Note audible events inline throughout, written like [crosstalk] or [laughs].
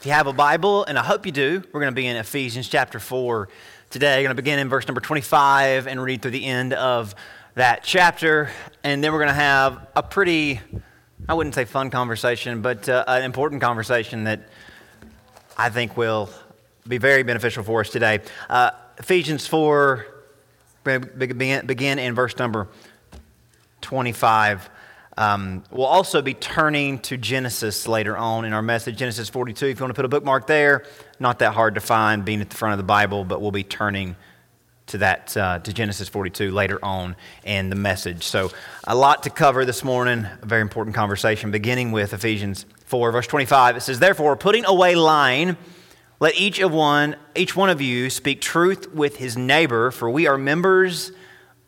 If you have a Bible, and I hope you do, we're going to be in Ephesians chapter 4 today. We're going to begin in verse number 25 and read through the end of that chapter. And then we're going to have a pretty, I wouldn't say fun conversation, but uh, an important conversation that I think will be very beneficial for us today. Uh, Ephesians 4, begin, begin in verse number 25. Um, we'll also be turning to Genesis later on in our message, Genesis 42. If you want to put a bookmark there, not that hard to find being at the front of the Bible, but we'll be turning to that uh, to Genesis 42 later on in the message. So a lot to cover this morning. A very important conversation, beginning with Ephesians 4, verse 25. It says, "Therefore, putting away lying, let each of one each one of you speak truth with his neighbor, for we are members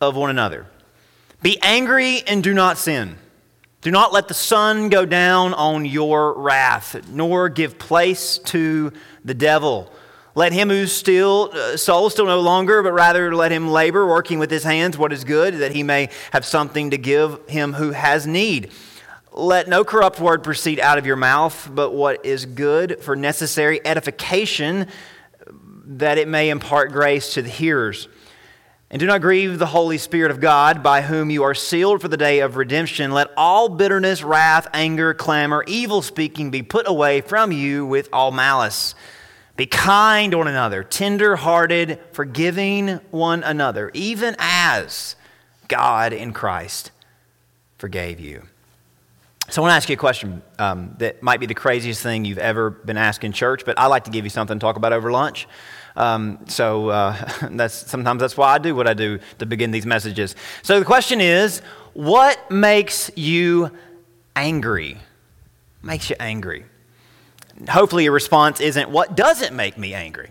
of one another. Be angry and do not sin." Do not let the sun go down on your wrath, nor give place to the devil. Let him who still uh, soul still no longer, but rather let him labor, working with his hands what is good, that he may have something to give him who has need. Let no corrupt word proceed out of your mouth, but what is good for necessary edification, that it may impart grace to the hearers. And do not grieve the Holy Spirit of God, by whom you are sealed for the day of redemption. Let all bitterness, wrath, anger, clamor, evil speaking be put away from you with all malice. Be kind to one another, tender hearted, forgiving one another, even as God in Christ forgave you. So I want to ask you a question um, that might be the craziest thing you've ever been asked in church, but I like to give you something to talk about over lunch. Um, so uh, [laughs] that's, sometimes that's why I do what I do to begin these messages. So the question is what makes you angry? Makes you angry. Hopefully, your response isn't, What doesn't make me angry?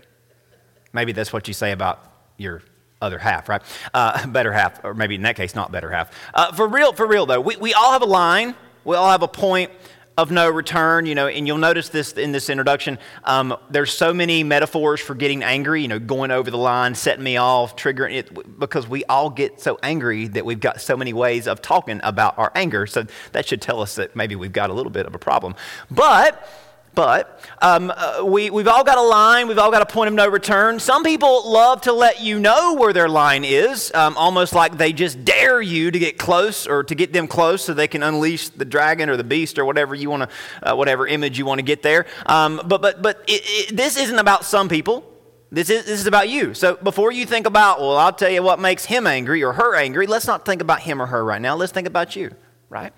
Maybe that's what you say about your other half, right? Uh, [laughs] better half, or maybe in that case, not better half. Uh, for real, for real though, we, we all have a line, we all have a point of no return, you know, and you'll notice this in this introduction. Um, there's so many metaphors for getting angry, you know, going over the line, setting me off, triggering it, because we all get so angry that we've got so many ways of talking about our anger. So that should tell us that maybe we've got a little bit of a problem. But but um, uh, we, we've all got a line, we've all got a point of no return. Some people love to let you know where their line is, um, almost like they just dare you to get close or to get them close so they can unleash the dragon or the beast or whatever you want to, uh, whatever image you want to get there. Um, but but, but it, it, this isn't about some people. This is, this is about you. So before you think about, well, I'll tell you what makes him angry or her angry, let's not think about him or her right now. Let's think about you, right?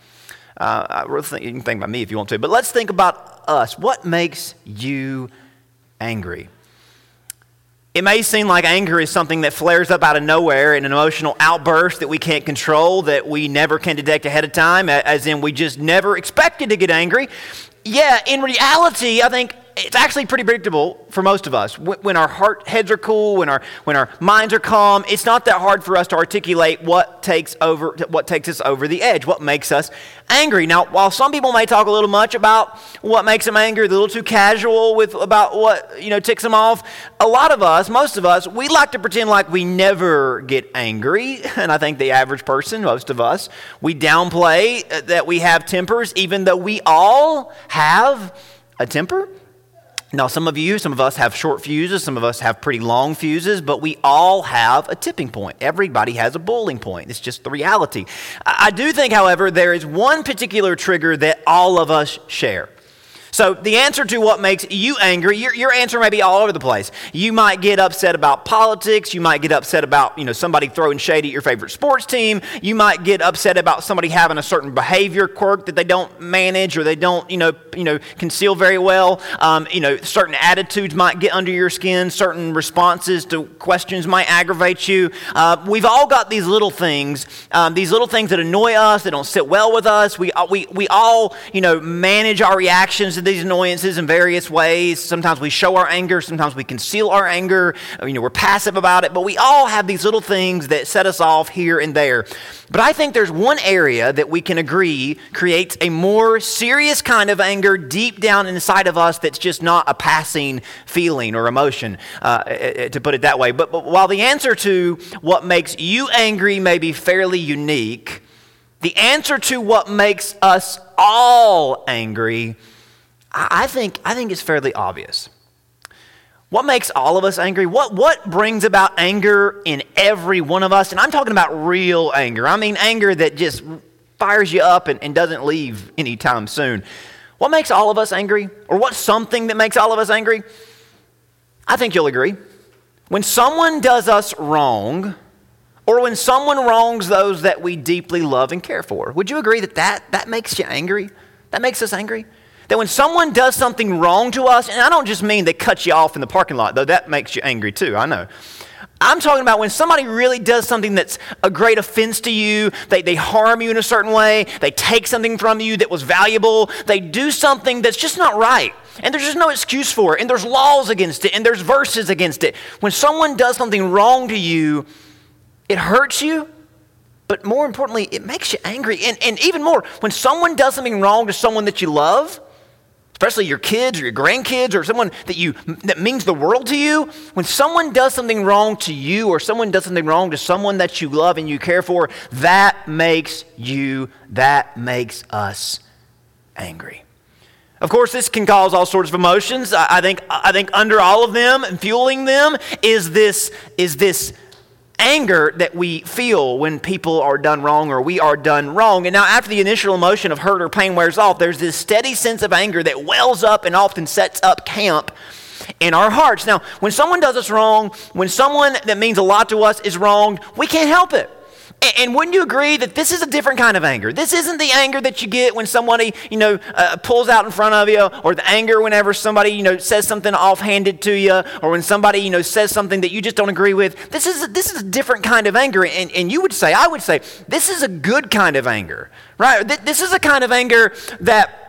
Uh, you can think about me if you want to, but let's think about us. What makes you angry? It may seem like anger is something that flares up out of nowhere in an emotional outburst that we can't control, that we never can detect ahead of time, as in we just never expected to get angry. Yeah, in reality, I think it's actually pretty predictable for most of us. When our heart heads are cool, when our when our minds are calm, it's not that hard for us to articulate what takes over what takes us over the edge, what makes us angry. Now, while some people may talk a little much about what makes them angry, a little too casual with about what you know ticks them off. A lot of us, most of us, we like to pretend like we never get angry, [laughs] and I think the average person, most of us, we downplay uh, that we have tempers, even though we all have a temper. Now, some of you, some of us have short fuses, some of us have pretty long fuses, but we all have a tipping point. Everybody has a boiling point. It's just the reality. I do think, however, there is one particular trigger that all of us share. So, the answer to what makes you angry, your, your answer may be all over the place. You might get upset about politics. You might get upset about you know, somebody throwing shade at your favorite sports team. You might get upset about somebody having a certain behavior quirk that they don't manage or they don't you know, you know, conceal very well. Um, you know, certain attitudes might get under your skin. Certain responses to questions might aggravate you. Uh, we've all got these little things, um, these little things that annoy us, that don't sit well with us. We, uh, we, we all you know, manage our reactions these annoyances in various ways. Sometimes we show our anger, sometimes we conceal our anger. You know, we're passive about it, but we all have these little things that set us off here and there. But I think there's one area that we can agree creates a more serious kind of anger deep down inside of us that's just not a passing feeling or emotion, uh, eh, eh, to put it that way. But, but while the answer to what makes you angry may be fairly unique, the answer to what makes us all angry I think, I think it's fairly obvious. What makes all of us angry? What, what brings about anger in every one of us? And I'm talking about real anger. I mean, anger that just fires you up and, and doesn't leave anytime soon. What makes all of us angry? Or what's something that makes all of us angry? I think you'll agree. When someone does us wrong, or when someone wrongs those that we deeply love and care for, would you agree that that, that makes you angry? That makes us angry? That when someone does something wrong to us, and I don't just mean they cut you off in the parking lot, though that makes you angry too, I know. I'm talking about when somebody really does something that's a great offense to you, they, they harm you in a certain way, they take something from you that was valuable, they do something that's just not right. And there's just no excuse for it, and there's laws against it, and there's verses against it. When someone does something wrong to you, it hurts you, but more importantly, it makes you angry. And, and even more, when someone does something wrong to someone that you love, especially your kids or your grandkids or someone that you that means the world to you when someone does something wrong to you or someone does something wrong to someone that you love and you care for that makes you that makes us angry. Of course this can cause all sorts of emotions. I, think i think under all of them and fueling them is this is this anger that we feel when people are done wrong or we are done wrong. And now, after the initial emotion of hurt or pain wears off, there's this steady sense of anger that wells up and often sets up camp in our hearts. Now, when someone does us wrong, when someone that means a lot to us is wronged, we can't help it. And wouldn't you agree that this is a different kind of anger? This isn't the anger that you get when somebody, you know, uh, pulls out in front of you, or the anger whenever somebody, you know, says something offhanded to you, or when somebody, you know, says something that you just don't agree with. This is, this is a different kind of anger. And, and you would say, I would say, this is a good kind of anger, right? This is a kind of anger that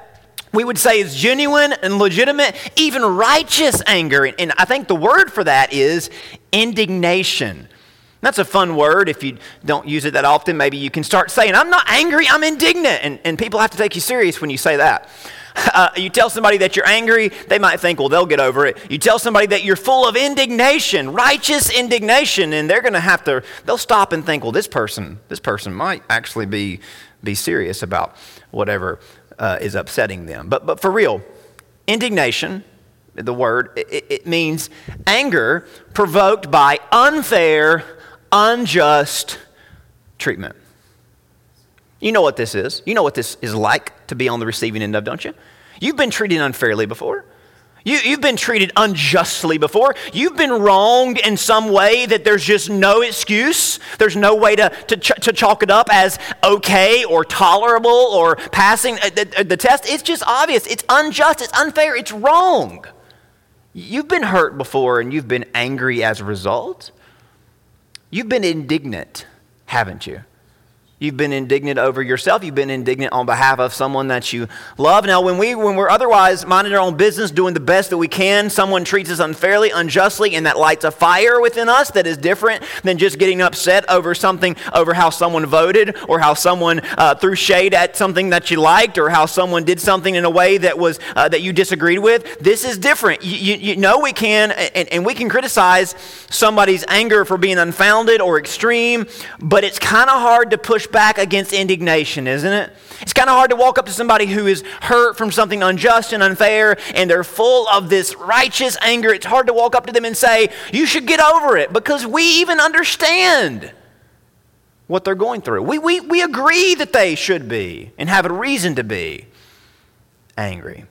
we would say is genuine and legitimate, even righteous anger. And I think the word for that is indignation. That's a fun word. If you don't use it that often, maybe you can start saying, I'm not angry, I'm indignant. And, and people have to take you serious when you say that. [laughs] Uh, you tell somebody that you're angry, they might think, well, they'll get over it. You tell somebody that you're full of indignation, righteous indignation, and they're going to have to, they'll stop and think, well, this person, this person might actually be, be serious about whatever uh, is upsetting them. But, but for real, indignation, the word, it, it means anger provoked by unfair unjust treatment. You know what this is. You know what this is like to be on the receiving end of, don't you? You've been treated unfairly before. You, have been treated unjustly before. You've been wronged in some way that there's just no excuse. There's no way to, to, ch- to chalk it up as okay or tolerable or passing uh, the, uh, the test. It's just obvious. It's unjust. It's unfair. It's wrong. You've been hurt before and you've been angry as a result. You've been indignant, haven't you? You've been indignant over yourself. You've been indignant on behalf of someone that you love. Now, when, we, when we're otherwise minding our own business, doing the best that we can, someone treats us unfairly, unjustly, and that lights a fire within us that is different than just getting upset over something, over how someone voted, or how someone uh, threw shade at something that you liked, or how someone did something in a way that, was, uh, that you disagreed with. This is different. You, you, you know we can, and, and we can criticize somebody's anger for being unfounded or extreme, but it's kind of hard to push back against indignation, isn't it? It's kind of hard to walk up to somebody who is hurt from something unjust and unfair and they're full of this righteous anger. It's hard to walk up to them and say, You should get over it because we even understand what they're going through. We, we, we agree that they should be and have a reason to be angry.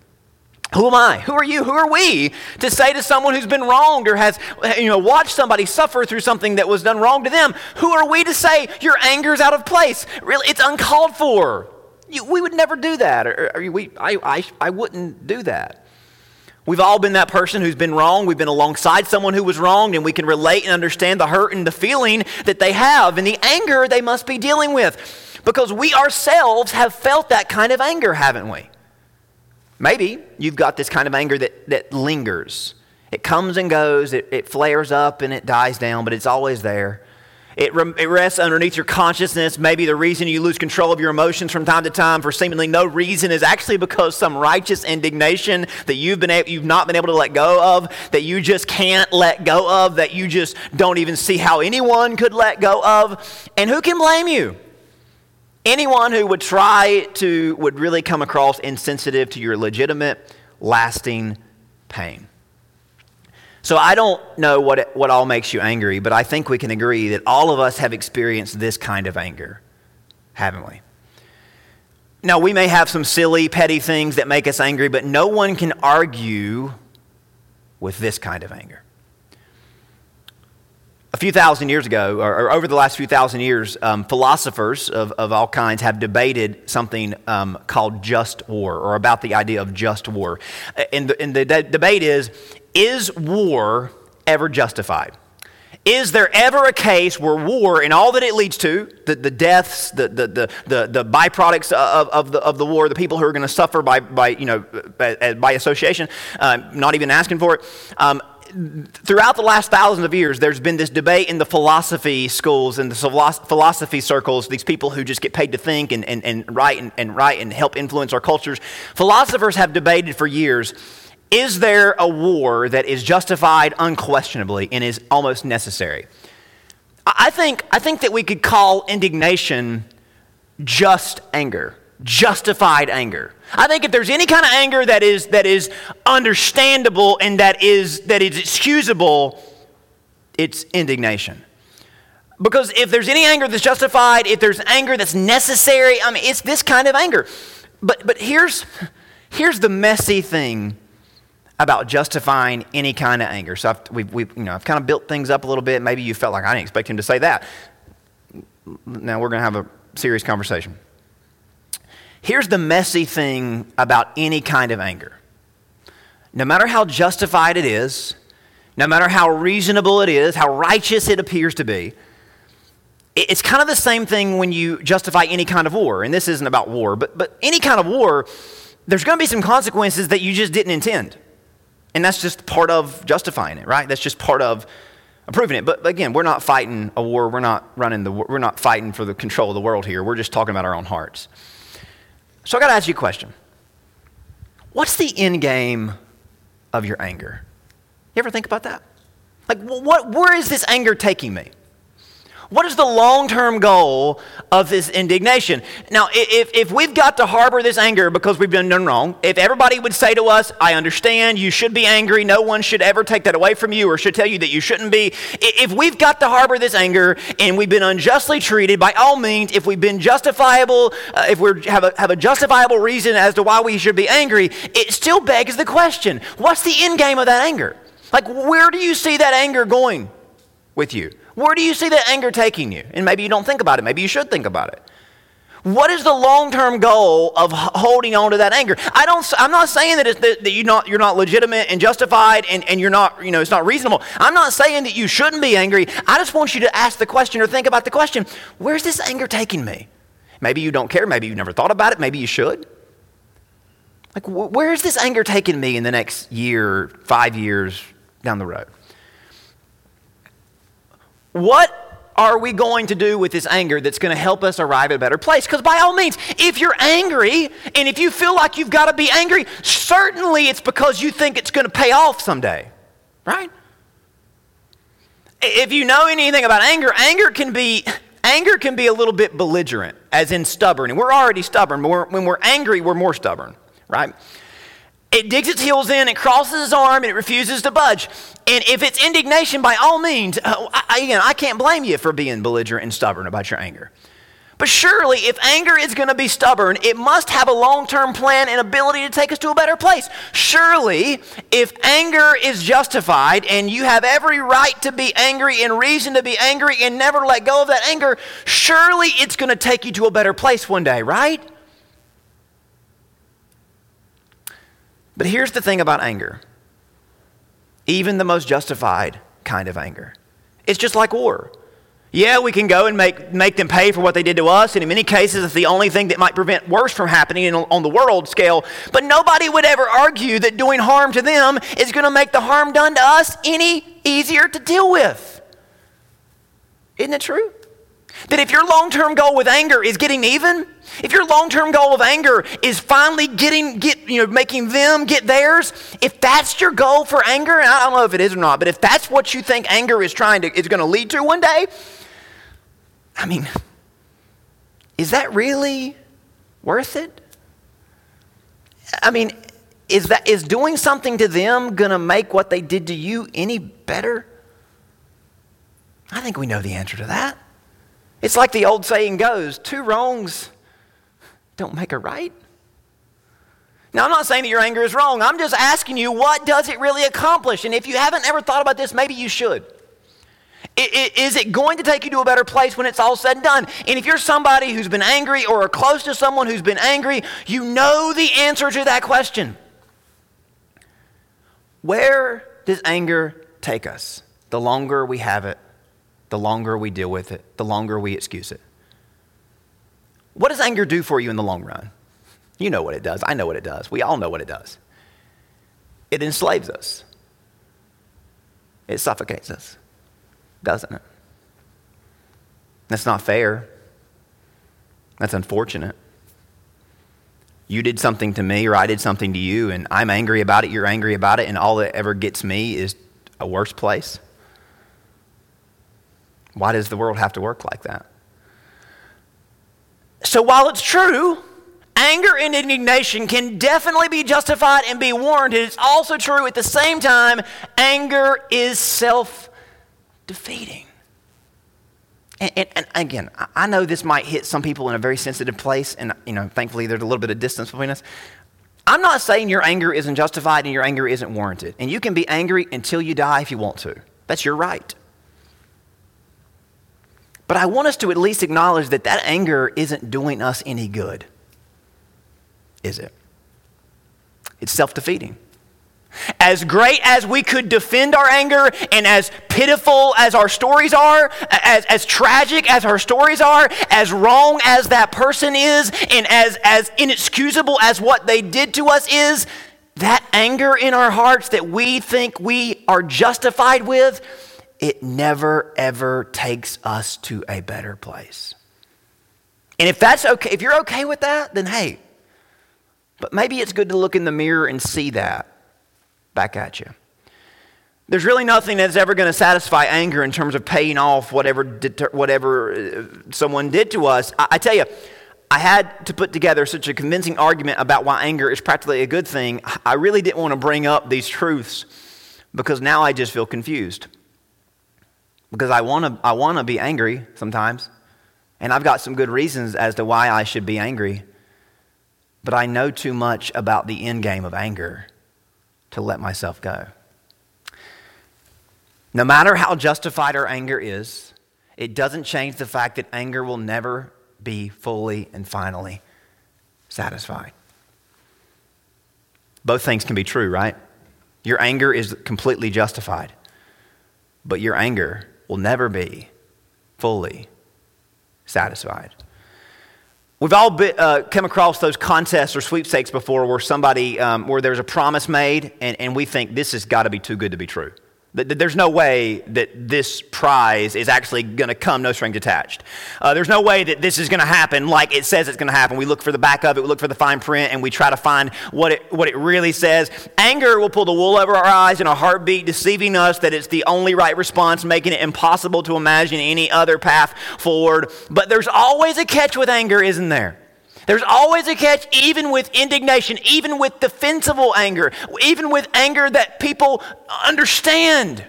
Who am I? Who are you? Who are we to say to someone who's been wronged or has, you know, watched somebody suffer through something that was done wrong to them? Who are we to say your anger's out of place? Really, it's uncalled for. You, we would never do that. Or, or we, I, I, I wouldn't do that. We've all been that person who's been wrong. We've been alongside someone who was wronged, and we can relate and understand the hurt and the feeling that they have and the anger they must be dealing with. Because we ourselves have felt that kind of anger, haven't we? Maybe you've got this kind of anger that, that lingers. It comes and goes, it, it flares up and it dies down, but it's always there. It, it, rests underneath your consciousness. Maybe the reason you lose control of your emotions from time to time for seemingly no reason is actually because some righteous indignation that you've, been a- you've not been able to let go of, that you just can't let go of, that you just don't even see how anyone could let go of. And who can blame you? Anyone who would try to, would really come across insensitive to your legitimate, lasting pain. So I don't know what, it, what all makes you angry, but I think we can agree that all of us have experienced this kind of anger, haven't we? Now, we may have some silly, petty things that make us angry, but no one can argue with this kind of anger. A few thousand years ago, or, over the last few thousand years, um, philosophers of, of all kinds have debated something um, called just war, or about the idea of just war. And the, and the de- debate is is war ever justified? Is there ever a case where war and all that it leads to, the, the deaths, the, the, the, the, the byproducts of, of, the, of the war, the people who are going to suffer by, by, you know, by, by association, uh, not even asking for it, um, throughout the last thousands of years, there's been this debate in the philosophy schools and the philosophy circles, these people who just get paid to think and, and, and write and, and write and help influence our cultures. Philosophers have debated for years is there a war that is justified unquestionably and is almost necessary? I think, I think that we could call indignation just anger, justified anger. I think if there's any kind of anger that is, that is understandable and that is, that is excusable, it's indignation. Because if there's any anger that's justified, if there's anger that's necessary, I mean, it's this kind of anger. But, but here's, here's the messy thing about justifying any kind of anger. So I've, we've, we've, you know, I've kind of built things up a little bit. Maybe you felt like I didn't expect him to say that. Now we're going to have a serious conversation. Here's the messy thing about any kind of anger. No matter how justified it is, no matter how reasonable it is, how righteous it appears to be, it's kind of the same thing when you justify any kind of war. And this isn't about war, but, but any kind of war, there's going to be some consequences that you just didn't intend. And that's just part of justifying it, right? That's just part of approving it. But again, we're not fighting a war. We're not running the we're not fighting for the control of the world here. We're just talking about our own hearts. So I got to ask you a question. What's the end game of your anger? You ever think about that? Like what where is this anger taking me? What is the long term goal of this indignation? Now, if, if we've got to harbor this anger because we've been done wrong, if everybody would say to us, I understand, you should be angry, no one should ever take that away from you or should tell you that you shouldn't be. If we've got to harbor this anger and we've been unjustly treated, by all means, if we've been justifiable, uh, if we have a, have a justifiable reason as to why we should be angry, it still begs the question what's the end game of that anger? Like, where do you see that anger going with you? Where do you see that anger taking you? And maybe you don't think about it. Maybe you should think about it. What is the long-term goal of holding on to that anger? I don't, I'm not saying that, that, that you're, not, you're not legitimate and justified and, and you're not, you know, it's not reasonable. I'm not saying that you shouldn't be angry. I just want you to ask the question or think about the question, where's this anger taking me? Maybe you don't care. Maybe you never thought about it. Maybe you should. Like, where is this anger taking me in the next year, five years down the road? What are we going to do with this anger that's going to help us arrive at a better place? Because by all means, if you're angry and if you feel like you've got to be angry, certainly it's because you think it's going to pay off someday, right? If you know anything about anger, anger can be anger can be a little bit belligerent, as in stubborn. And we're already stubborn, but when we're angry, we're more stubborn, right? It digs its heels in, it crosses its arm, and it refuses to budge. And if it's indignation, by all means, uh, I, again, I can't blame you for being belligerent and stubborn about your anger. But surely, if anger is going to be stubborn, it must have a long term plan and ability to take us to a better place. Surely, if anger is justified and you have every right to be angry and reason to be angry and never let go of that anger, surely it's going to take you to a better place one day, right? But here's the thing about anger even the most justified kind of anger. It's just like war. Yeah, we can go and make, make them pay for what they did to us, and in many cases, it's the only thing that might prevent worse from happening on the world scale. But nobody would ever argue that doing harm to them is going to make the harm done to us any easier to deal with. Isn't it true? That if your long term goal with anger is getting even, if your long-term goal of anger is finally getting, get, you know, making them get theirs, if that's your goal for anger, and I don't know if it is or not, but if that's what you think anger is trying to, is going to lead to one day, I mean, is that really worth it? I mean, is, that, is doing something to them going to make what they did to you any better? I think we know the answer to that. It's like the old saying goes two wrongs don't make a right. Now, I'm not saying that your anger is wrong. I'm just asking you, what does it really accomplish? And if you haven't ever thought about this, maybe you should. Is it going to take you to a better place when it's all said and done? And if you're somebody who's been angry or are close to someone who's been angry, you know the answer to that question. Where does anger take us? The longer we have it, the longer we deal with it, the longer we excuse it. What does anger do for you in the long run? You know what it does. I know what it does. We all know what it does. It enslaves us, it suffocates us, doesn't it? That's not fair. That's unfortunate. You did something to me, or I did something to you, and I'm angry about it, you're angry about it, and all that ever gets me is a worse place. Why does the world have to work like that? So while it's true, anger and indignation can definitely be justified and be warranted, it's also true at the same time, anger is self defeating. And, and, and, again, I know this might hit some people in a very sensitive place, and you know, thankfully there's a little bit of distance between us. I'm not saying your anger isn't justified and your anger isn't warranted. And you can be angry until you die if you want to. That's your right. But I want us to at least acknowledge that that anger isn't doing us any good, is it? It's self defeating. As great as we could defend our anger, and as pitiful as our stories are, as, as tragic as our stories are, as wrong as that person is, and as, as inexcusable as what they did to us is, that anger in our hearts that we think we are justified with, it never, ever takes us to a better place. And if that's okay, if you're okay with that, then hey, but maybe it's good to look in the mirror and see that back at you. There's really nothing that's ever going to satisfy anger in terms of paying off whatever, whatever uh, someone did to us. I, I tell you, I had to put together such a convincing argument about why anger is practically a good thing. I really didn't want to bring up these truths because now I just feel confused because I want to I want to be angry sometimes. And I've got some good reasons as to why I should be angry. But I know too much about the end game of anger to let myself go. No matter how justified our anger is, it doesn't change the fact that anger will never be fully and finally satisfied. Both things can be true, right? Your anger is completely justified, but your anger will never be fully satisfied. We've all been, uh, come across those contests or sweepstakes before where somebody, um, where there's a promise made and, and we think this has got to be too good to be true. There's no way that this prize is actually going to come, no strings attached. Uh, there's no way that this is going to happen like it says it's going to happen. We look for the back of it, we look for the fine print, and we try to find what it, what it really says. Anger will pull the wool over our eyes in a heartbeat, deceiving us that it's the only right response, making it impossible to imagine any other path forward. But there's always a catch with anger, isn't there? There's always a catch, even with indignation, even with defensible anger, even with anger that people understand.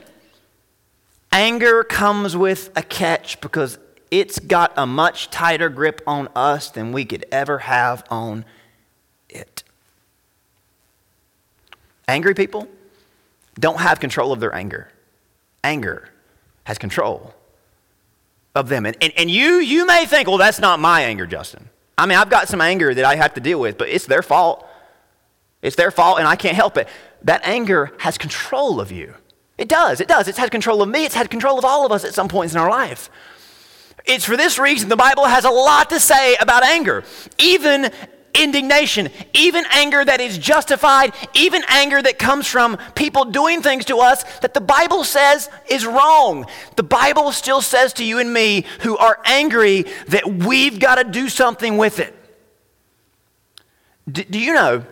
Anger comes with a catch because it's got a much tighter grip on us than we could ever have on it. Angry people don't have control of their anger. Anger has control of them. And, and, and you, you may think, well, that's not my anger, Justin. I mean, I've got some anger that I have to deal with, but it's their fault. It's their fault, and I can't help it. That anger has control of you. It does. It does. It's had control of me. It's had control of all of us at some points in our life. It's for this reason the Bible has a lot to say about anger. Even indignation, even anger that is justified, even anger that comes from people doing things to us that the Bible says is wrong. The Bible still says to you and me who are angry that we've got to do something with it. Do, do you know?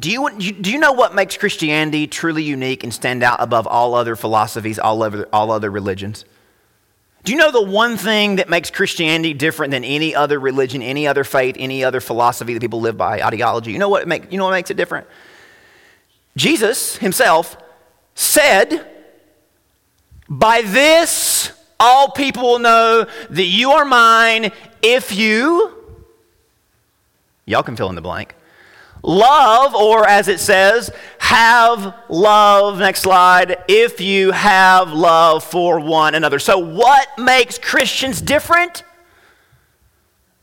Do you, do you know what makes Christianity truly unique and stand out above all other philosophies, all other, all other religions? Do you know the one thing that makes Christianity different than any other religion, any other faith, any other philosophy that people live by, ideology? You know what, make, you know what makes it different? Jesus himself said, By this all people will know that you are mine if you, y'all can fill in the blank, love, or as it says, have love. Next slide. If you have love for one another. So, what makes Christians different?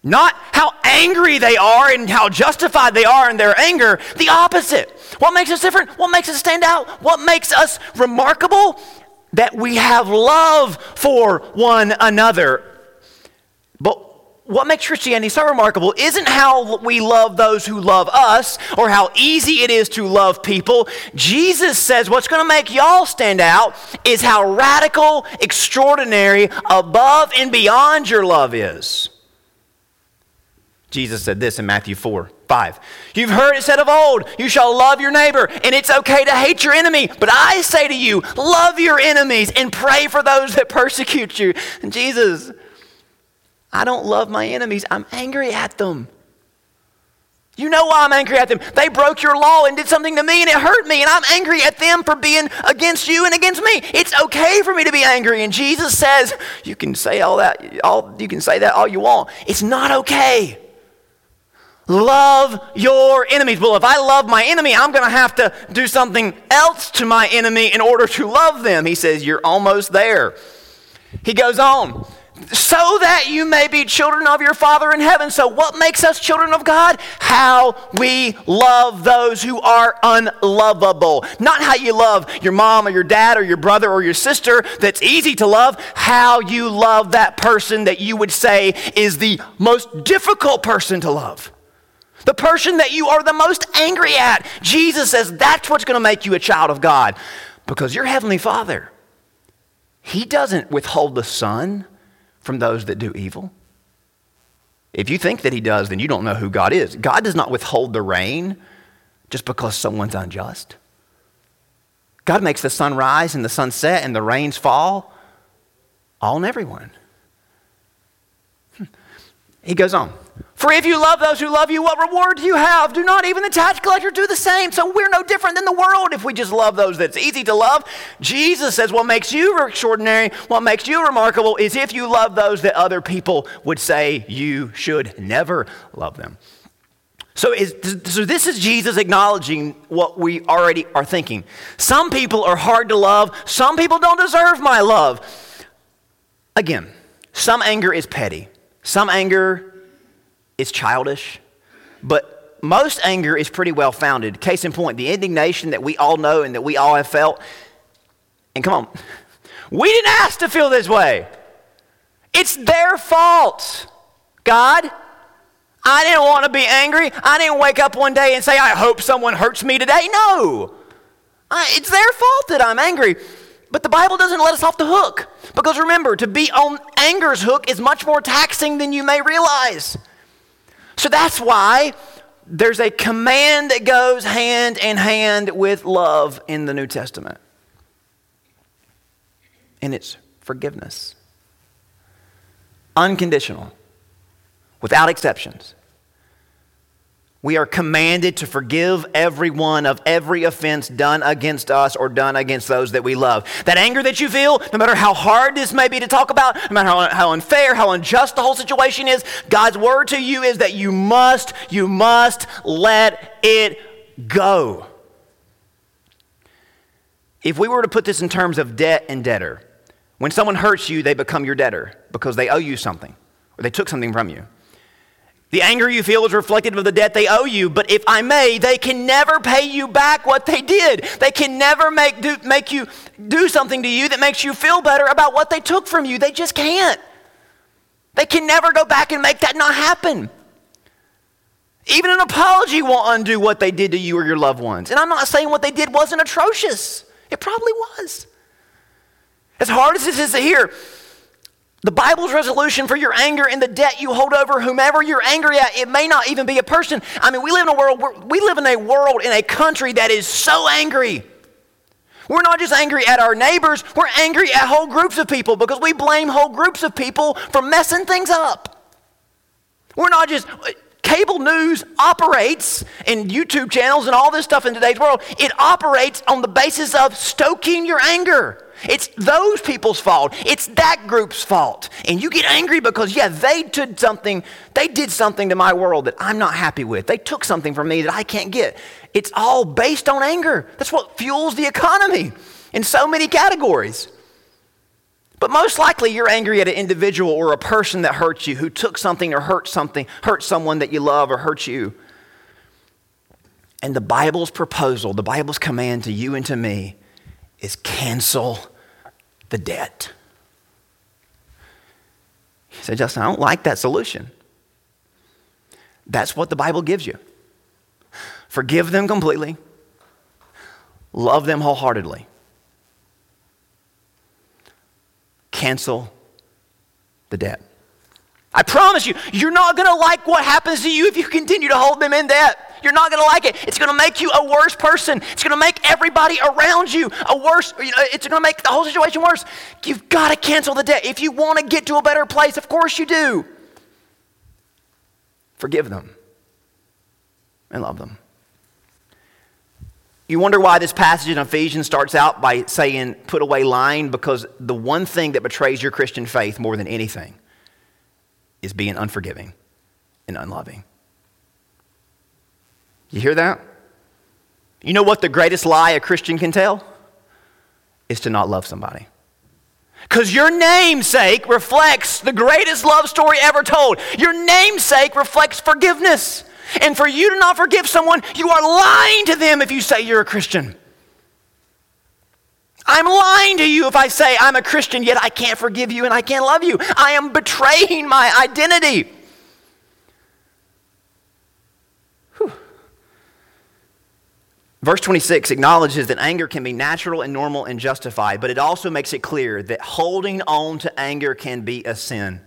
Not how angry they are and how justified they are in their anger. The opposite. What makes us different? What makes us stand out? What makes us remarkable? That we have love for one another. What makes Christianity so remarkable isn't how we love those who love us or how easy it is to love people. Jesus says what's going to make y'all stand out is how radical, extraordinary, above and beyond your love is. Jesus said this in Matthew 4 5. You've heard it said of old, you shall love your neighbor, and it's okay to hate your enemy. But I say to you, love your enemies and pray for those that persecute you. And Jesus, I don't love my enemies, I'm angry at them. You know why I'm angry at them. They broke your law and did something to me and it hurt me, and I'm angry at them for being against you and against me. It's okay for me to be angry. And Jesus says, you can say all that, all you can say that all you want. It's not okay. Love your enemies. Well, if I love my enemy, I'm going to have to do something else to my enemy in order to love them. He says, You're almost there. He goes on, so that you may be children of your Father in heaven. So, what makes us children of God? How we love those who are unlovable. Not how you love your mom or your dad or your brother or your sister, that's easy to love. How you love that person that you would say is the most difficult person to love. The person that you are the most angry at. Jesus says that's what's going to make you a child of God. Because your Heavenly Father, He doesn't withhold the sun from those that do evil. If you think that He does, then you don't know who God is. God does not withhold the rain just because someone's unjust. God makes the sun rise and the sun set and the rains fall all on everyone. Hmm. He goes on. For if you love those who love you, what reward do you have? Do not even the tax collector do the same? So we're no different than the world if we just love those that's easy to love. Jesus says what makes you extraordinary, what makes you remarkable is if you love those that other people would say you should never love them. So, is, so this is Jesus acknowledging what we already are thinking. Some people are hard to love. Some people don't deserve my love. Again, some anger is petty. Some anger is childish, but most anger is pretty well founded. Case in point, the indignation that we all know and that we all have felt. And come on, [laughs] we didn't ask to feel this way. It's their fault. God, I didn't want to be angry. I didn't wake up one day and say, I hope someone hurts me today. No. I, it's their fault that I'm angry. But the Bible doesn't let us off the hook. Because remember, to be on anger's hook is much more taxing than you may realize. So that's why there's a command that goes hand in hand with love in the New Testament. And it's forgiveness. Unconditional, without exceptions. We are commanded to forgive everyone of every offense done against us or done against those that we love. That anger that you feel, no matter how hard this may be to talk about, no matter how, how unfair, how unjust the whole situation is, God's word to you is that you must, you must let it go. If we were to put this in terms of debt and debtor, when someone hurts you, they become your debtor because they owe you something or they took something from you. The anger you feel is reflective of the debt they owe you, but if I may, they can never pay you back what they did. They can never make, do, make you do something to you that makes you feel better about what they took from you. They just can't. They can never go back and make that not happen. Even an apology won't undo what they did to you or your loved ones. And I'm not saying what they did wasn't atrocious, it probably was. As hard as this is to hear, the Bible's resolution for your anger and the debt you hold over whomever you're angry at, it may not even be a person. I mean, we live in a world, we live in a world, in a country that is so angry. We're not just angry at our neighbors, we're angry at whole groups of people because we blame whole groups of people for messing things up. We're not just uh, cable news operates in YouTube channels and all this stuff in today's world, it operates on the basis of stoking your anger. It's those people's fault. It's that group's fault. And you get angry because, yeah, they did something, they did something to my world that I'm not happy with. They took something from me that I can't get. It's all based on anger. That's what fuels the economy in so many categories. But most likely you're angry at an individual or a person that hurts you, who took something or hurt something, hurt someone that you love or hurt you. And the Bible's proposal, the Bible's command to you and to me is cancel the debt. He said, Justin, I don't like that solution. That's what the Bible gives you. Forgive them completely, love them wholeheartedly. Cancel the debt. I promise you, you're not going to like what happens to you if you continue to hold them in debt. You're not going to like it. It's going to make you a worse person. It's going to make everybody around you a worse, it's going to make the whole situation worse. You've got to cancel the debt. If you want to get to a better place, of course you do. Forgive them and love them. You wonder why this passage in Ephesians starts out by saying, put away lying, because the one thing that betrays your Christian faith more than anything is being unforgiving and unloving. You hear that? You know what the greatest lie a Christian can tell? Is to not love somebody. Because your namesake reflects the greatest love story ever told. Your namesake reflects forgiveness. And for you to not forgive someone, you are lying to them if you say you're a Christian. I'm lying to you if I say I'm a Christian, yet I can't forgive you and I can't love you. I am betraying my identity. Verse 26 acknowledges that anger can be natural and normal and justified, but it also makes it clear that holding on to anger can be a sin.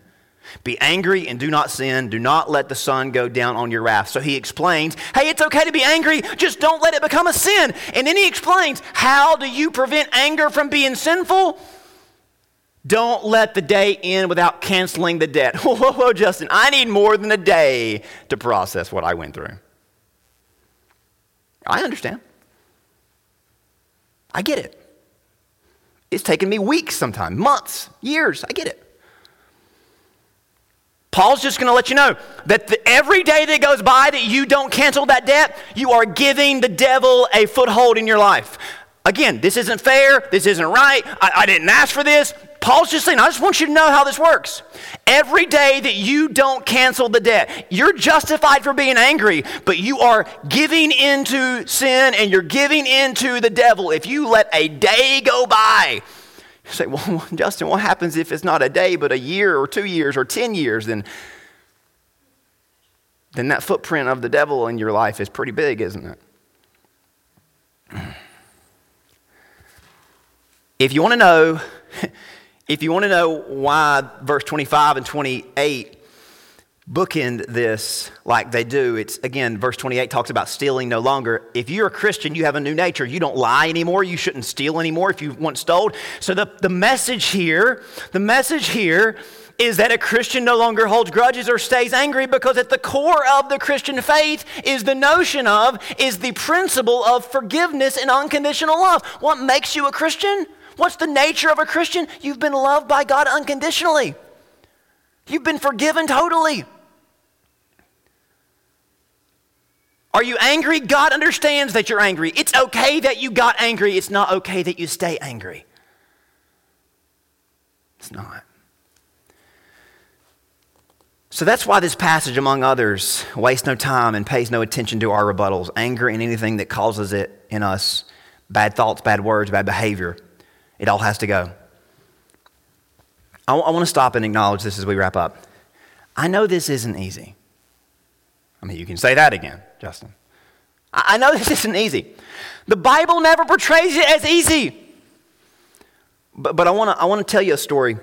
Be angry and do not sin. Do not let the sun go down on your wrath. So he explains, hey, it's okay to be angry, just don't let it become a sin. And then he explains, how do you prevent anger from being sinful? Don't let the day end without canceling the debt. [laughs] Whoa, whoa, whoa, Justin, I need more than a day to process what I went through. I understand. I get it. It's taken me weeks sometimes, months, years. I get it. Paul's just going to let you know that the, every day that goes by that you don't cancel that debt, you are giving the devil a foothold in your life. Again, this isn't fair. This isn't right. I, I didn't ask for this. Paul's just saying, I just want you to know how this works. Every day that you don't cancel the debt, you're justified for being angry, but you are giving into sin and you're giving into the devil. If you let a day go by, you say, [laughs] well, Justin, what happens if it's not a day, but a year or two years or 10 years? Then, then that footprint of the devil in your life is pretty big, isn't it? If you want to know, [laughs] if you want to know why verse 25 and 28 bookend this like they do, it's again, verse 28 talks about stealing no longer. If you're a Christian, you have a new nature. You don't lie anymore. You shouldn't steal anymore if you once stole. So the, the message here, the message here is that a Christian no longer holds grudges or stays angry because at the core of the Christian faith is the notion of, is the principle of forgiveness and unconditional love. What makes you a Christian? What's the nature of a Christian? You've been loved by God unconditionally, you've been forgiven totally. Are you angry? God understands that you're angry. It's okay that you got angry. It's not okay that you stay angry. It's not. So that's why this passage, among others, wastes no time and pays no attention to our rebuttals, anger, and anything that causes it in us bad thoughts, bad words, bad behavior. It all has to go. I, w- I want to stop and acknowledge this as we wrap up. I know this isn't easy. I mean, you can say that again, Justin. I, know [laughs] this isn't easy. The Bible never portrays it as easy. But, but I want to I wanna tell you a story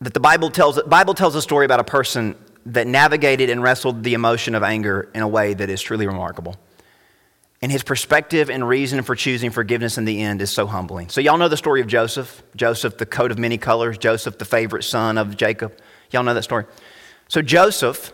that the Bible tells, Bible tells a story about a person that navigated and wrestled the emotion of anger in a way that is truly remarkable. And his perspective and reason for choosing forgiveness in the end is so humbling. So, y'all know the story of Joseph. Joseph, the coat of many colors. Joseph, the favorite son of Jacob. Y'all know that story. So, Joseph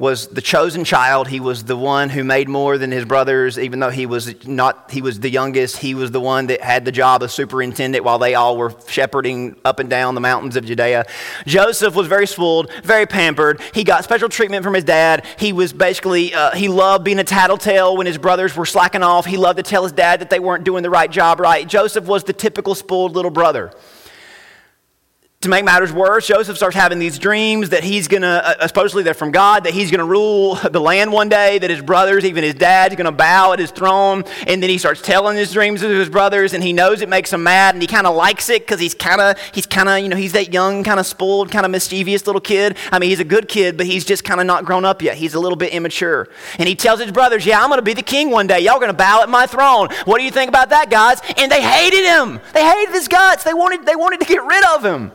was the chosen child. He was the one who made more than his brothers, even though he was not, he was the youngest. He was the one that had the job of superintendent while they all were shepherding up and down the mountains of Judea. Joseph was very spoiled, very pampered. He got special treatment from his dad. He was basically, uh, he loved being a tattletale when his brothers were slacking off. He loved to tell his dad that they weren't doing the right job right. Joseph was the typical spoiled little brother. To make matters worse, Joseph starts having these dreams that he's going to, uh, supposedly they're from God, that he's going to rule [laughs] the land one day, that his brothers, even his dad's going to bow at his throne. And then he starts telling his dreams to his brothers, and he knows it makes him mad, and he kind of likes it because he's kind of, he's kind of, you know, he's that young, kind of spoiled, kind of mischievous little kid. I mean, he's a good kid, but he's just kind of not grown up yet. He's a little bit immature. And he tells his brothers, Yeah, I'm going to be the king one day. Y'all going to bow at my throne. What do you think about that, guys? And they hated him. They hated his guts. They wanted, they wanted to get rid of him.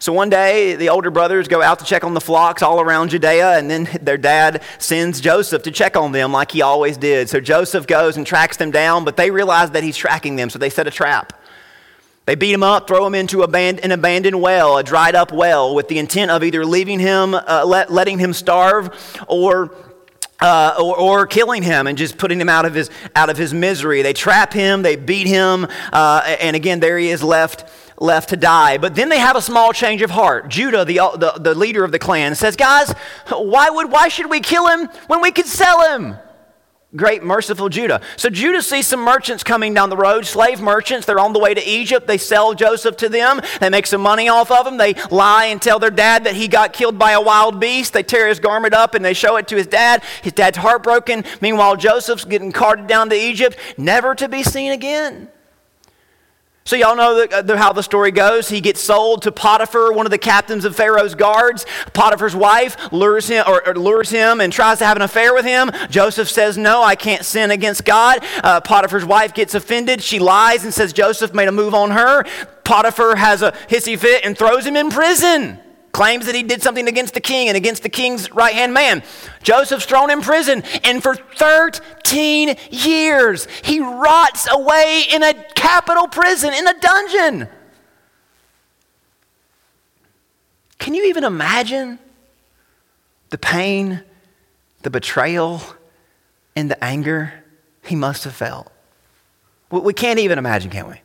So one day, the older brothers go out to check on the flocks all around Judea, and then [laughs] their dad sends Joseph to check on them like he always did. So Joseph goes and tracks them down, but they realize that he's tracking them, so they set a trap. They beat him up, throw him into an abandoned well, a dried up well, with the intent of either leaving him, uh, let, letting him starve, or uh, or, or, killing him and just putting him out of his out of his misery. They trap him, they beat him, uh, and again there he is left left to die. But then they have a small change of heart. Judah, the, the, the leader of the clan, says, Guys, why, would, why should we kill him when we could sell him? Great, merciful Judah. So Judah sees some merchants coming down the road, slave merchants. They're on the way to Egypt. They sell Joseph to them. They make some money off of him. They lie and tell their dad that he got killed by a wild beast. They tear his garment up and they show it to his dad. His dad's heartbroken. Meanwhile, Joseph's getting carted down to Egypt, never to be seen again. So, y'all know the, how the story goes. He gets sold to Potiphar, one of the captains of Pharaoh's guards. Potiphar's wife lures him, or, or lures him and tries to have an affair with him. Joseph says, No, I can't sin against God. Uh, Potiphar's wife gets offended. She lies and says Joseph made a move on her. Potiphar has a hissy fit and throws him in prison claims that he did something against the king and against the king's right hand man. Joseph's thrown in prison, and for 13 years, he rots away in a capital prison, in a dungeon. Can you even imagine the pain, the betrayal, and the anger he must have felt? We can't even imagine, can we?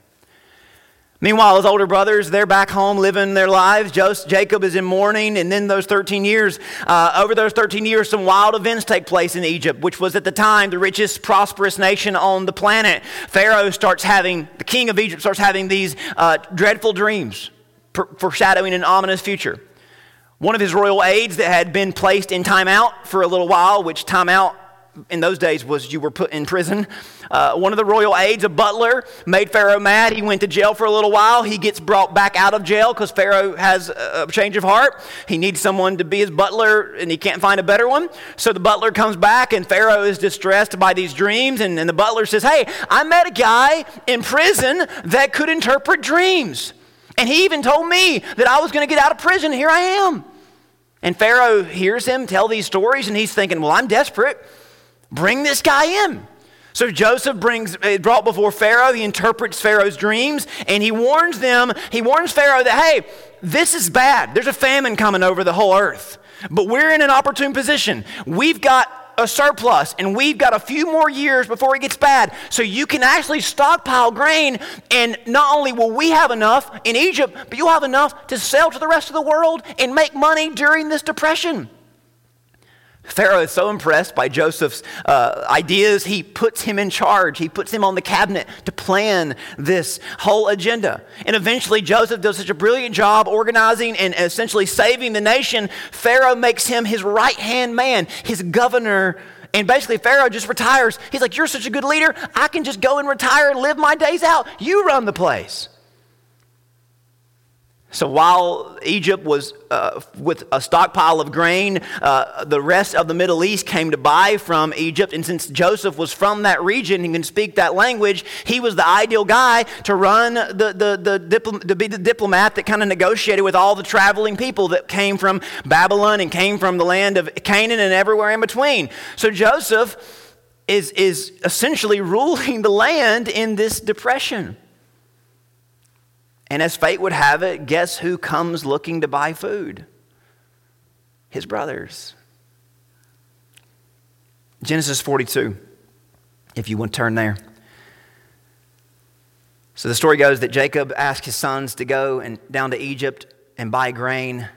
Meanwhile, his older brothers, they're back home living their lives. Jacob is in mourning, and then those 13 years, uh, over those 13 years, some wild events take place in Egypt, which was at the time the richest, prosperous nation on the planet. Pharaoh starts having, the king of Egypt starts having these uh, dreadful dreams, foreshadowing an ominous future. One of his royal aides that had been placed in timeout for a little while, which timeout in those days was you were put in prison. Uh, one of the royal aides, a butler, made Pharaoh mad. He went to jail for a little while. He gets brought back out of jail because Pharaoh has a change of heart. He needs someone to be his butler, and he can't find a better one. So the butler comes back, and Pharaoh is distressed by these dreams. And, and the butler says, Hey, I met a guy in prison that could interpret dreams. And he even told me that I was going to get out of prison. Here I am. And Pharaoh hears him tell these stories, and he's thinking, Well, I'm desperate. Bring this guy in. So Joseph brings uh, brought before Pharaoh. He interprets Pharaoh's dreams and he warns them. He warns Pharaoh that hey, this is bad. There's a famine coming over the whole earth. But we're in an opportune position. We've got a surplus and we've got a few more years before it gets bad. So you can actually stockpile grain and not only will we have enough in Egypt, but you'll have enough to sell to the rest of the world and make money during this depression. Pharaoh is so impressed by Joseph's uh, ideas, he puts him in charge. He puts him on the cabinet to plan this whole agenda. And eventually, Joseph does such a brilliant job organizing and essentially saving the nation. Pharaoh makes him his right hand man, his governor. And basically, Pharaoh just retires. He's like, You're such a good leader. I can just go and retire and live my days out. You run the place. So while Egypt was uh, with a stockpile of grain, uh, the rest of the Middle East came to buy from Egypt. And since Joseph was from that region and can speak that language, he was the ideal guy to run the, the, the to be the diplomat that kind of negotiated with all the traveling people that came from Babylon and came from the land of Canaan and everywhere in between. So Joseph is, is essentially [laughs] ruling the land in this depression. And as fate would have it, guess who comes looking to buy food? his brothers. Genesis 42, if you want to turn there. So the story goes that Jacob asked his sons to go and down to Egypt and buy grain.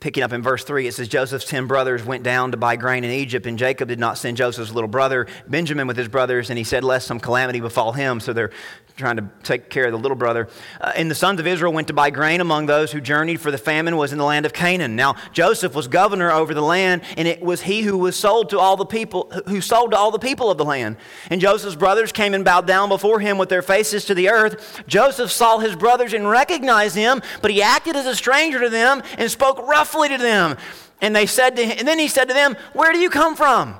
Picking up in verse 3, it says Joseph's 10 brothers went down to buy grain in Egypt, and Jacob did not send Joseph's little brother Benjamin with his brothers, and he said, Lest some calamity befall him. So they're trying to take care of the little brother. Uh, and the sons of Israel went to buy grain among those who journeyed, for the famine was in the land of Canaan. Now Joseph was governor over the land, and it was he who was sold to all the people, who sold to all the people of the land. And Joseph's brothers came and bowed down before him with their faces to the earth. Joseph saw his brothers and recognized them, but he acted as a stranger to them and spoke roughly to them. And they said to him, and then he said to them, "Where do you come from?"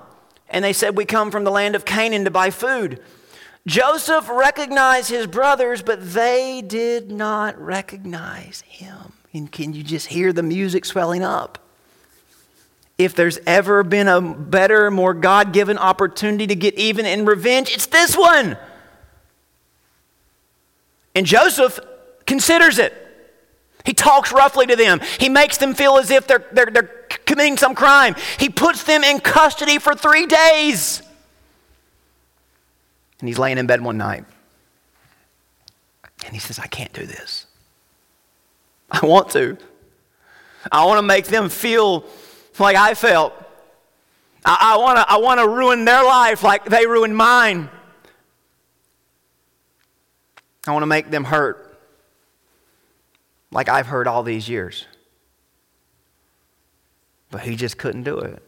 And they said, "We come from the land of Canaan to buy food." Joseph recognized his brothers, but they did not recognize him. And can you just hear the music swelling up? If there's ever been a better, more God given opportunity to get even in revenge, it's this one. And Joseph considers it. He talks roughly to them. He makes them feel as if they're, they're, they're committing some crime. He puts them in custody for three days. And he's laying in bed one night. And he says, I can't do this. I want to. I want to make them feel like I felt. I, I want to I wanna ruin their life like they ruined mine. I want to make them hurt like I've hurt all these years. But he just couldn't do it.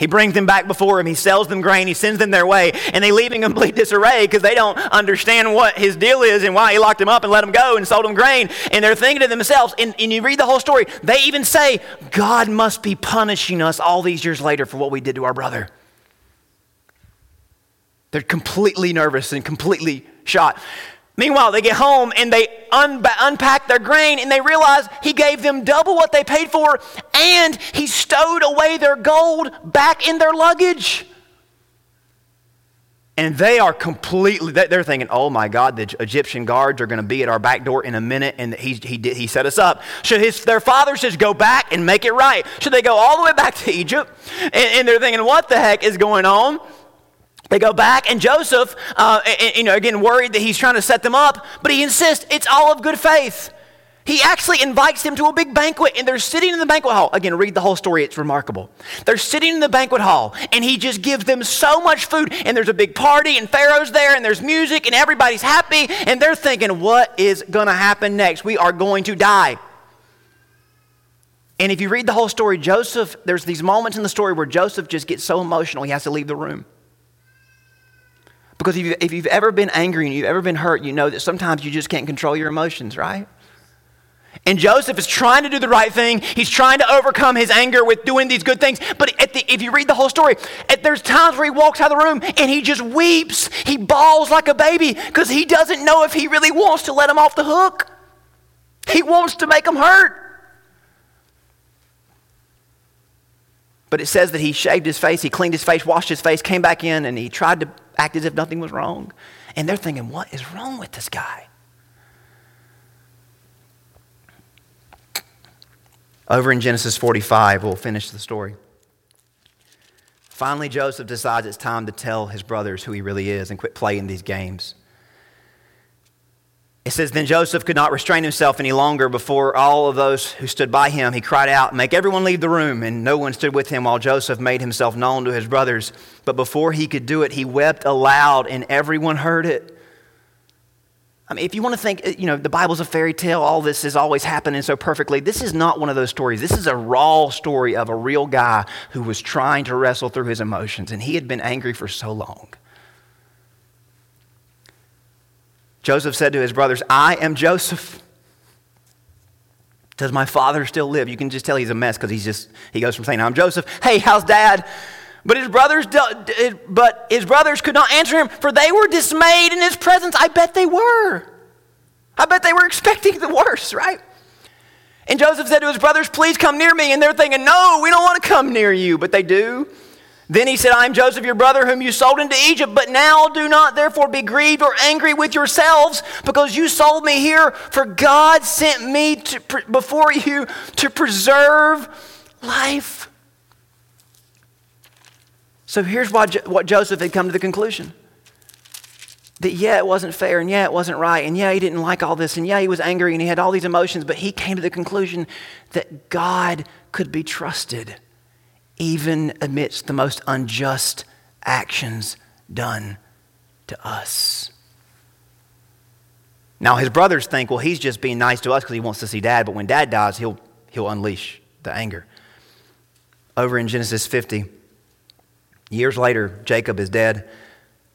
He brings them back before him. He sells them grain. He sends them their way. And they leave in complete disarray because they don't understand what his deal is and why he locked them up and let them go and sold them grain. And they're thinking to themselves, and, and you read the whole story, they even say, God must be punishing us all these years later for what we did to our brother. They're completely nervous and completely shot. Meanwhile, they get home and they un- unpack their grain and they realize he gave them double what they paid for and he stowed away their gold back in their luggage. And they are completely, they're thinking, oh my God, the Egyptian guards are going to be at our back door in a minute and he, he, did, he set us up. Should his, their father says, go back and make it right? Should they go all the way back to Egypt? And, and they're thinking, what the heck is going on? They go back, and Joseph, uh, you know, again, worried that he's trying to set them up, but he insists it's all of good faith. He actually invites them to a big banquet, and they're sitting in the banquet hall. Again, read the whole story, it's remarkable. They're sitting in the banquet hall, and he just gives them so much food, and there's a big party, and Pharaoh's there, and there's music, and everybody's happy, and they're thinking, what is going to happen next? We are going to die. And if you read the whole story, Joseph, there's these moments in the story where Joseph just gets so emotional, he has to leave the room. Because if you've, if you've ever been angry and you've ever been hurt, you know that sometimes you just can't control your emotions, right? And Joseph is trying to do the right thing. He's trying to overcome his anger with doing these good things. But the, if you read the whole story, at, there's times where he walks out of the room and he just weeps. He bawls like a baby because he doesn't know if he really wants to let him off the hook. He wants to make him hurt. But it says that he shaved his face, he cleaned his face, washed his face, came back in, and he tried to act as if nothing was wrong. And they're thinking, what is wrong with this guy? Over in Genesis 45, we'll finish the story. Finally, Joseph decides it's time to tell his brothers who he really is and quit playing these games. It says, Then Joseph could not restrain himself any longer before all of those who stood by him. He cried out, Make everyone leave the room. And no one stood with him while Joseph made himself known to his brothers. But before he could do it, he wept aloud, and everyone heard it. I mean, if you want to think, uh, you know, the Bible's a fairy tale, all this is always happening so perfectly. This is not one of those stories. This is a raw story of a real guy who was trying to wrestle through his emotions, and he had been angry for so long. Joseph said to his brothers, I am Joseph. Does my father still live? You can just tell he's a mess because he's just, he goes from saying, I'm Joseph, hey, how's dad? But his brothers, but his brothers could not answer him, for they were dismayed in his presence. I bet they were. I bet they were expecting the worst, right? And Joseph said to his brothers, Please come near me. And they're thinking, No, we don't want to come near you. But they do. Then he said, I am Joseph, your brother, whom you sold into Egypt. But now do not therefore be grieved or angry with yourselves because you sold me here. For God sent me to, before you to preserve life. So here's why, what Joseph had come to the conclusion that yeah, it wasn't fair, and yeah, it wasn't right, and yeah, he didn't like all this, and yeah, he was angry, and he had all these emotions, but he came to the conclusion that God could be trusted even amidst the most unjust actions done to us. Now, his brothers think, well, he's just being nice to us because he wants to see dad, but when dad dies, he'll, he'll unleash the anger. Over in Genesis 50, years later, Jacob is dead.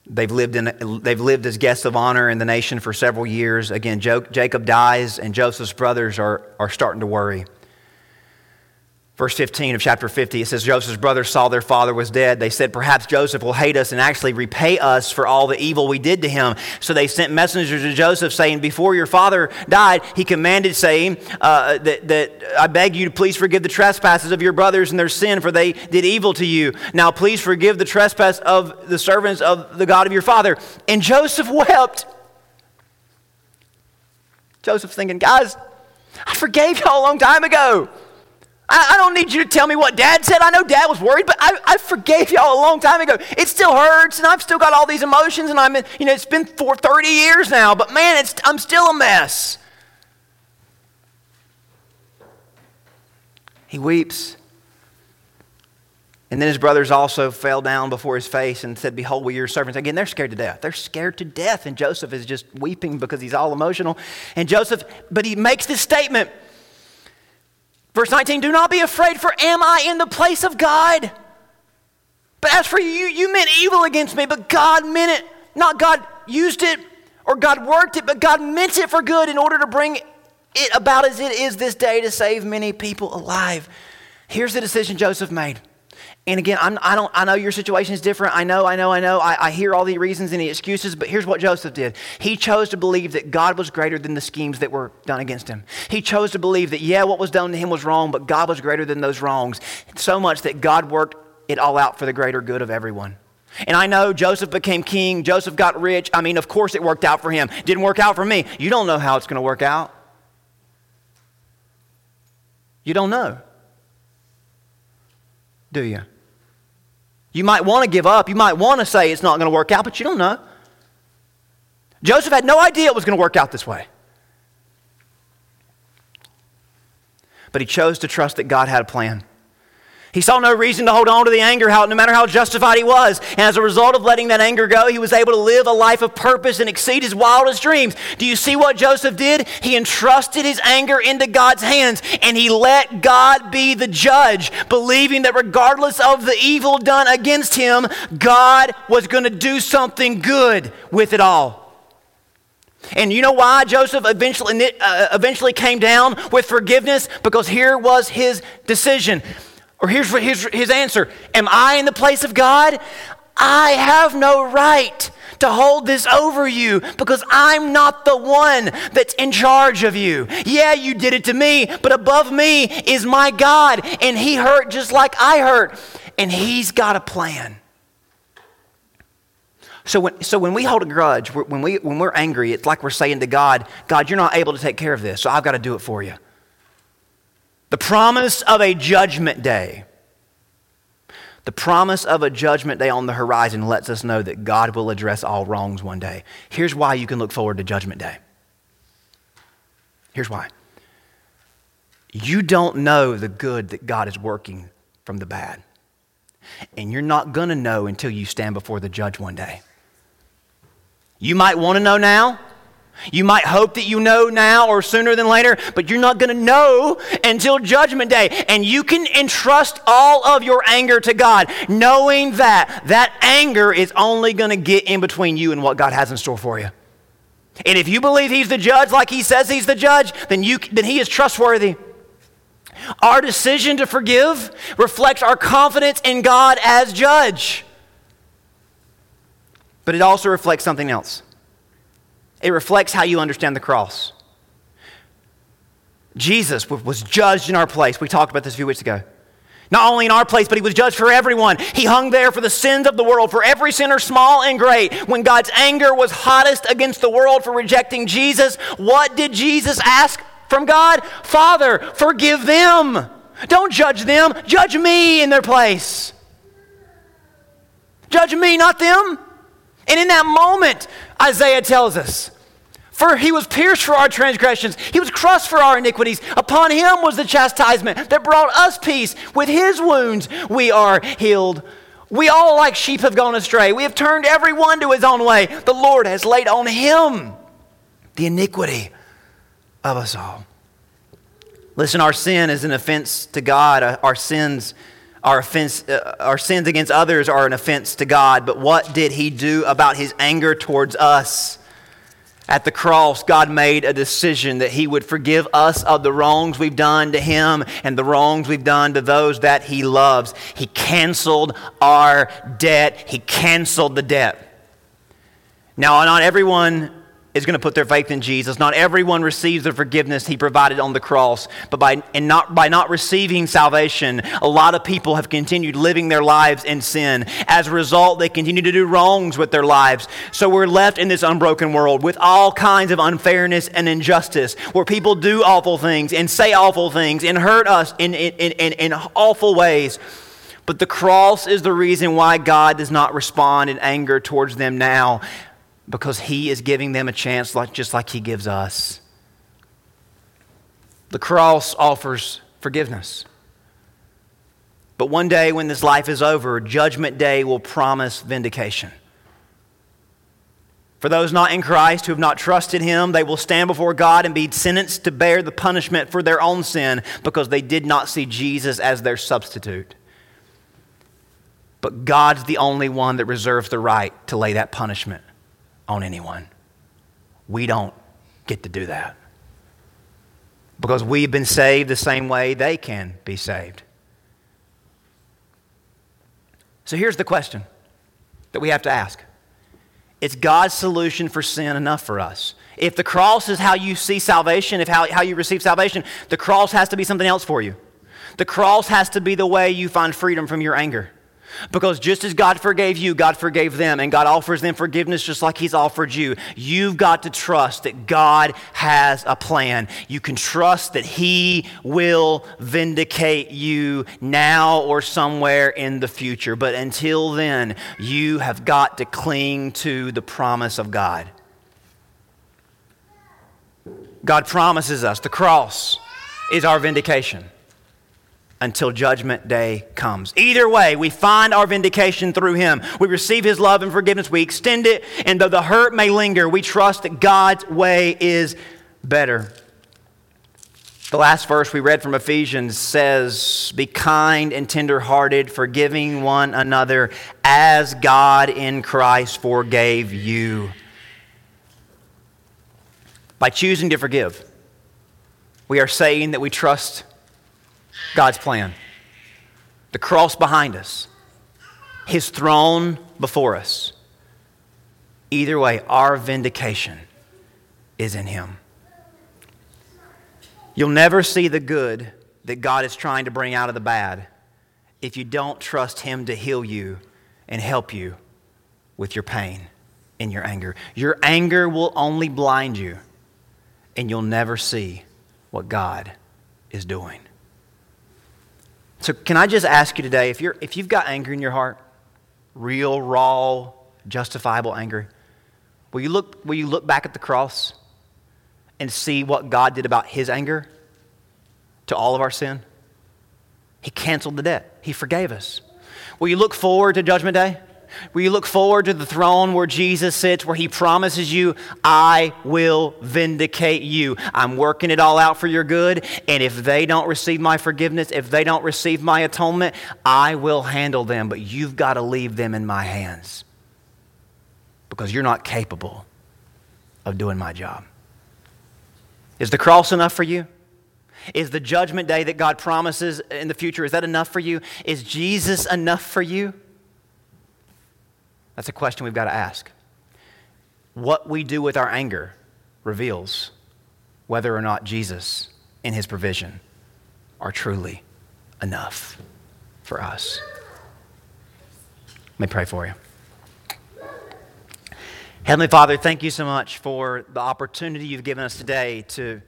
They've lived, in, they've lived as guests of honor in the nation for several years. Again, Jacob dies, and Joseph's brothers are, are starting to worry. Verse 15 of chapter 50, it says, Joseph's brothers saw their father was dead. They said, Perhaps Joseph will hate us and actually repay us for all the evil we did to him. So they sent messengers to Joseph saying, Before your father died, he commanded, saying, uh, that, that I beg you to please forgive the trespasses of your brothers and their sin, for they did evil to you. Now please forgive the trespass of the servants of the God of your father. And Joseph [laughs] wept. Joseph's thinking, Guys, I forgave y'all a long time ago. I, I, don't need you to tell me what dad said. I know dad was worried, but I, I forgave y'all a long time ago. It still hurts, and I've still got all these emotions, and I'm, you know, it's been for 30 years now, but man, it's, I'm still a mess. He weeps. And then his brothers also fell down before his face and said, Behold, we are your servants. Again, they're scared to death. They're scared to death. And Joseph is just weeping because he's all emotional. And Joseph, but he makes this statement Verse 19, do not be afraid, for am I in the place of God? But as for you, you meant evil against me, but God meant it. Not God used it or God worked it, but God meant it for good in order to bring it about as it is this day to save many people alive. Here's the decision Joseph made. And again, I'm, I, don't, I know your situation is different. I know, I know, I know. I, I hear all the reasons and the excuses, but here's what Joseph did. He chose to believe that God was greater than the schemes that were done against him. He chose to believe that, yeah, what was done to him was wrong, but God was greater than those wrongs. So much that God worked it all out for the greater good of everyone. And I know Joseph became king, Joseph got rich. I mean, of course it worked out for him. Didn't work out for me. You don't know how it's going to work out. You don't know. Do you? You might want to give up. You might want to say it's not going to work out, but you don't know. Joseph had no idea it was going to work out this way. But he chose to trust that God had a plan. He saw no reason to hold on to the anger, how, no matter how justified he was. And as a result of letting that anger go, he was able to live a life of purpose and exceed his wildest dreams. Do you see what Joseph did? He entrusted his anger into God's hands and he let God be the judge, believing that regardless of the evil done against him, God was going to do something good with it all. And you know why Joseph eventually, uh, eventually came down with forgiveness? Because here was his decision. Or here's his, his answer Am I in the place of God? I have no right to hold this over you because I'm not the one that's in charge of you. Yeah, you did it to me, but above me is my God, and He hurt just like I hurt, and He's got a plan. So when, so when we hold a grudge, when, we, when we're angry, it's like we're saying to God, God, you're not able to take care of this, so I've got to do it for you. The promise of a judgment day. The promise of a judgment day on the horizon lets us know that God will address all wrongs one day. Here's why you can look forward to judgment day. Here's why. You don't know the good that God is working from the bad. And you're not going to know until you stand before the judge one day. You might want to know now. You might hope that you know now or sooner than later, but you're not going to know until Judgment Day. And you can entrust all of your anger to God, knowing that that anger is only going to get in between you and what God has in store for you. And if you believe He's the judge like He says He's the judge, then, you, then He is trustworthy. Our decision to forgive reflects our confidence in God as judge. But it also reflects something else. It reflects how you understand the cross. Jesus was judged in our place. We talked about this a few weeks ago. Not only in our place, but he was judged for everyone. He hung there for the sins of the world, for every sinner, small and great. When God's anger was hottest against the world for rejecting Jesus, what did Jesus ask from God? Father, forgive them. Don't judge them, judge me in their place. Judge me, not them. And in that moment, Isaiah tells us, for he was pierced for our transgressions, he was crushed for our iniquities. Upon him was the chastisement that brought us peace. With his wounds we are healed. We all, like sheep, have gone astray. We have turned every one to his own way. The Lord has laid on him the iniquity of us all. Listen, our sin is an offense to God. Uh, our sins, our, offense, uh, our sins against others are an offense to God. But what did he do about his anger towards us? At the cross, God made a decision that He would forgive us of the wrongs we've done to Him and the wrongs we've done to those that He loves. He canceled our debt, He canceled the debt. Now, not everyone is going to put their faith in Jesus. Not everyone receives the forgiveness he provided on the cross, but by, and not, by not receiving salvation, a lot of people have continued living their lives in sin. As a result, they continue to do wrongs with their lives. So we're left in this unbroken world with all kinds of unfairness and injustice, where people do awful things and say awful things and hurt us in, in, in, in awful ways. But the cross is the reason why God does not respond in anger towards them now because He is giving them a chance like, just like He gives us. The cross offers forgiveness. But one day when this life is over, Judgment Day will promise vindication. For those not in Christ who have not trusted Him, they will stand before God and be sentenced to bear the punishment for their own sin because they did not see Jesus as their substitute. But God's the only one that reserves the right to lay that punishment on anyone. We don't get to do that. Because we've been saved the same way they can be saved. So here's the question that we have to ask Is God's solution for sin enough for us? If the cross is how you see salvation, if how, how you receive salvation, the cross has to be something else for you. The cross has to be the way you find freedom from your anger. Because just as God forgave you, God forgave them, and God offers them forgiveness just like He's offered you. You've got to trust that God has a plan. You can trust that He will vindicate you now or somewhere in the future. But until then, you have got to cling to the promise of God. God promises us the cross is our vindication until judgment day comes. Either way, we find our vindication through him. We receive his love and forgiveness. We extend it, and though the hurt may linger, we trust that God's way is better. The last verse we read from Ephesians says, Be kind and tenderhearted, forgiving one another as God in Christ forgave you. By choosing to forgive, we are saying that we trust God's plan. The cross behind us, His throne before us. Either way, our vindication is in Him. You'll never see the good that God is trying to bring out of the bad if you don't trust Him to heal you and help you with your pain and your anger. Your anger will only blind you, and you'll never see what God is doing. So, can I just ask you today if, you're, if you've got anger in your heart, real, raw, justifiable anger, will you, look, will you look back at the cross and see what God did about his anger to all of our sin? He canceled the debt, he forgave us. Will you look forward to Judgment Day? Will you look forward to the throne where Jesus sits, where he promises you, I will vindicate you. I'm working it all out for your good. And if they don't receive my forgiveness, if they don't receive my atonement, I will handle them. But you've got to leave them in my hands because you're not capable of doing my job. Is the cross enough for you? Is the judgment day that God promises in the future, is that enough for you? Is Jesus enough for you? That's a question we've got to ask. What we do with our anger reveals whether or not Jesus and his provision are truly enough. for us. Let me pray for you. Heavenly Father, thank you so much for the opportunity you've given us today to,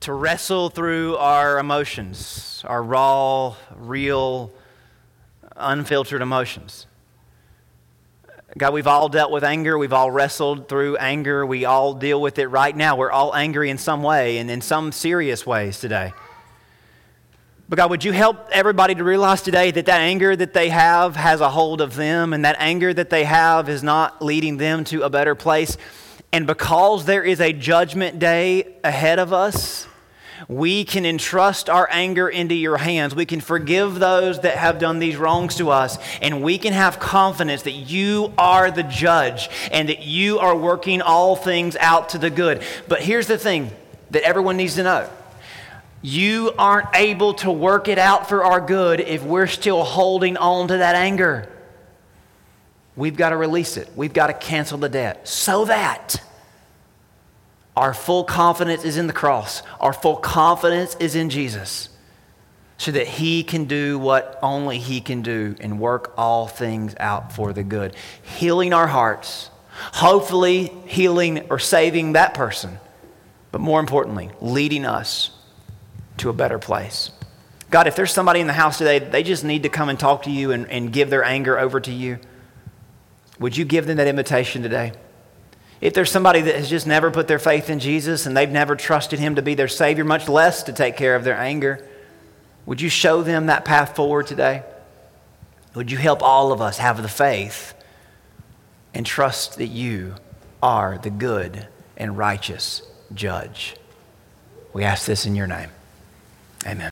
to wrestle through our emotions, our raw, real, unfiltered emotions. God, we've all dealt with anger. We've all wrestled through anger. We all deal with it right now. We're all angry in some way and in some serious ways today. But God, would you help everybody to realize today that that anger that they have has a hold of them, and that anger that they have is not leading them to a better place. And because there is a judgment day ahead of us, we can entrust our anger into your hands. We can forgive those that have done these wrongs to us, and we can have confidence that you are the judge and that you are working all things out to the good. But here's the thing that everyone needs to know you aren't able to work it out for our good if we're still holding on to that anger. We've got to release it. We've got to cancel the debt so that our full confidence is in the cross. Our full confidence is in Jesus so that He can do what only He can do and work all things out for the good. Healing our hearts, hopefully, healing or saving that person, but more importantly, leading us to a better place. God, if there's somebody in the house today, they just need to come and talk to you and, and give their anger over to you, would you give them that invitation today? If there's somebody that has just never put their faith in Jesus and they've never trusted Him to be their Savior, much less to take care of their anger, would you show them that path forward today? Would you help all of us have the faith and trust that you are the good and righteous judge? We ask this in your name. Amen.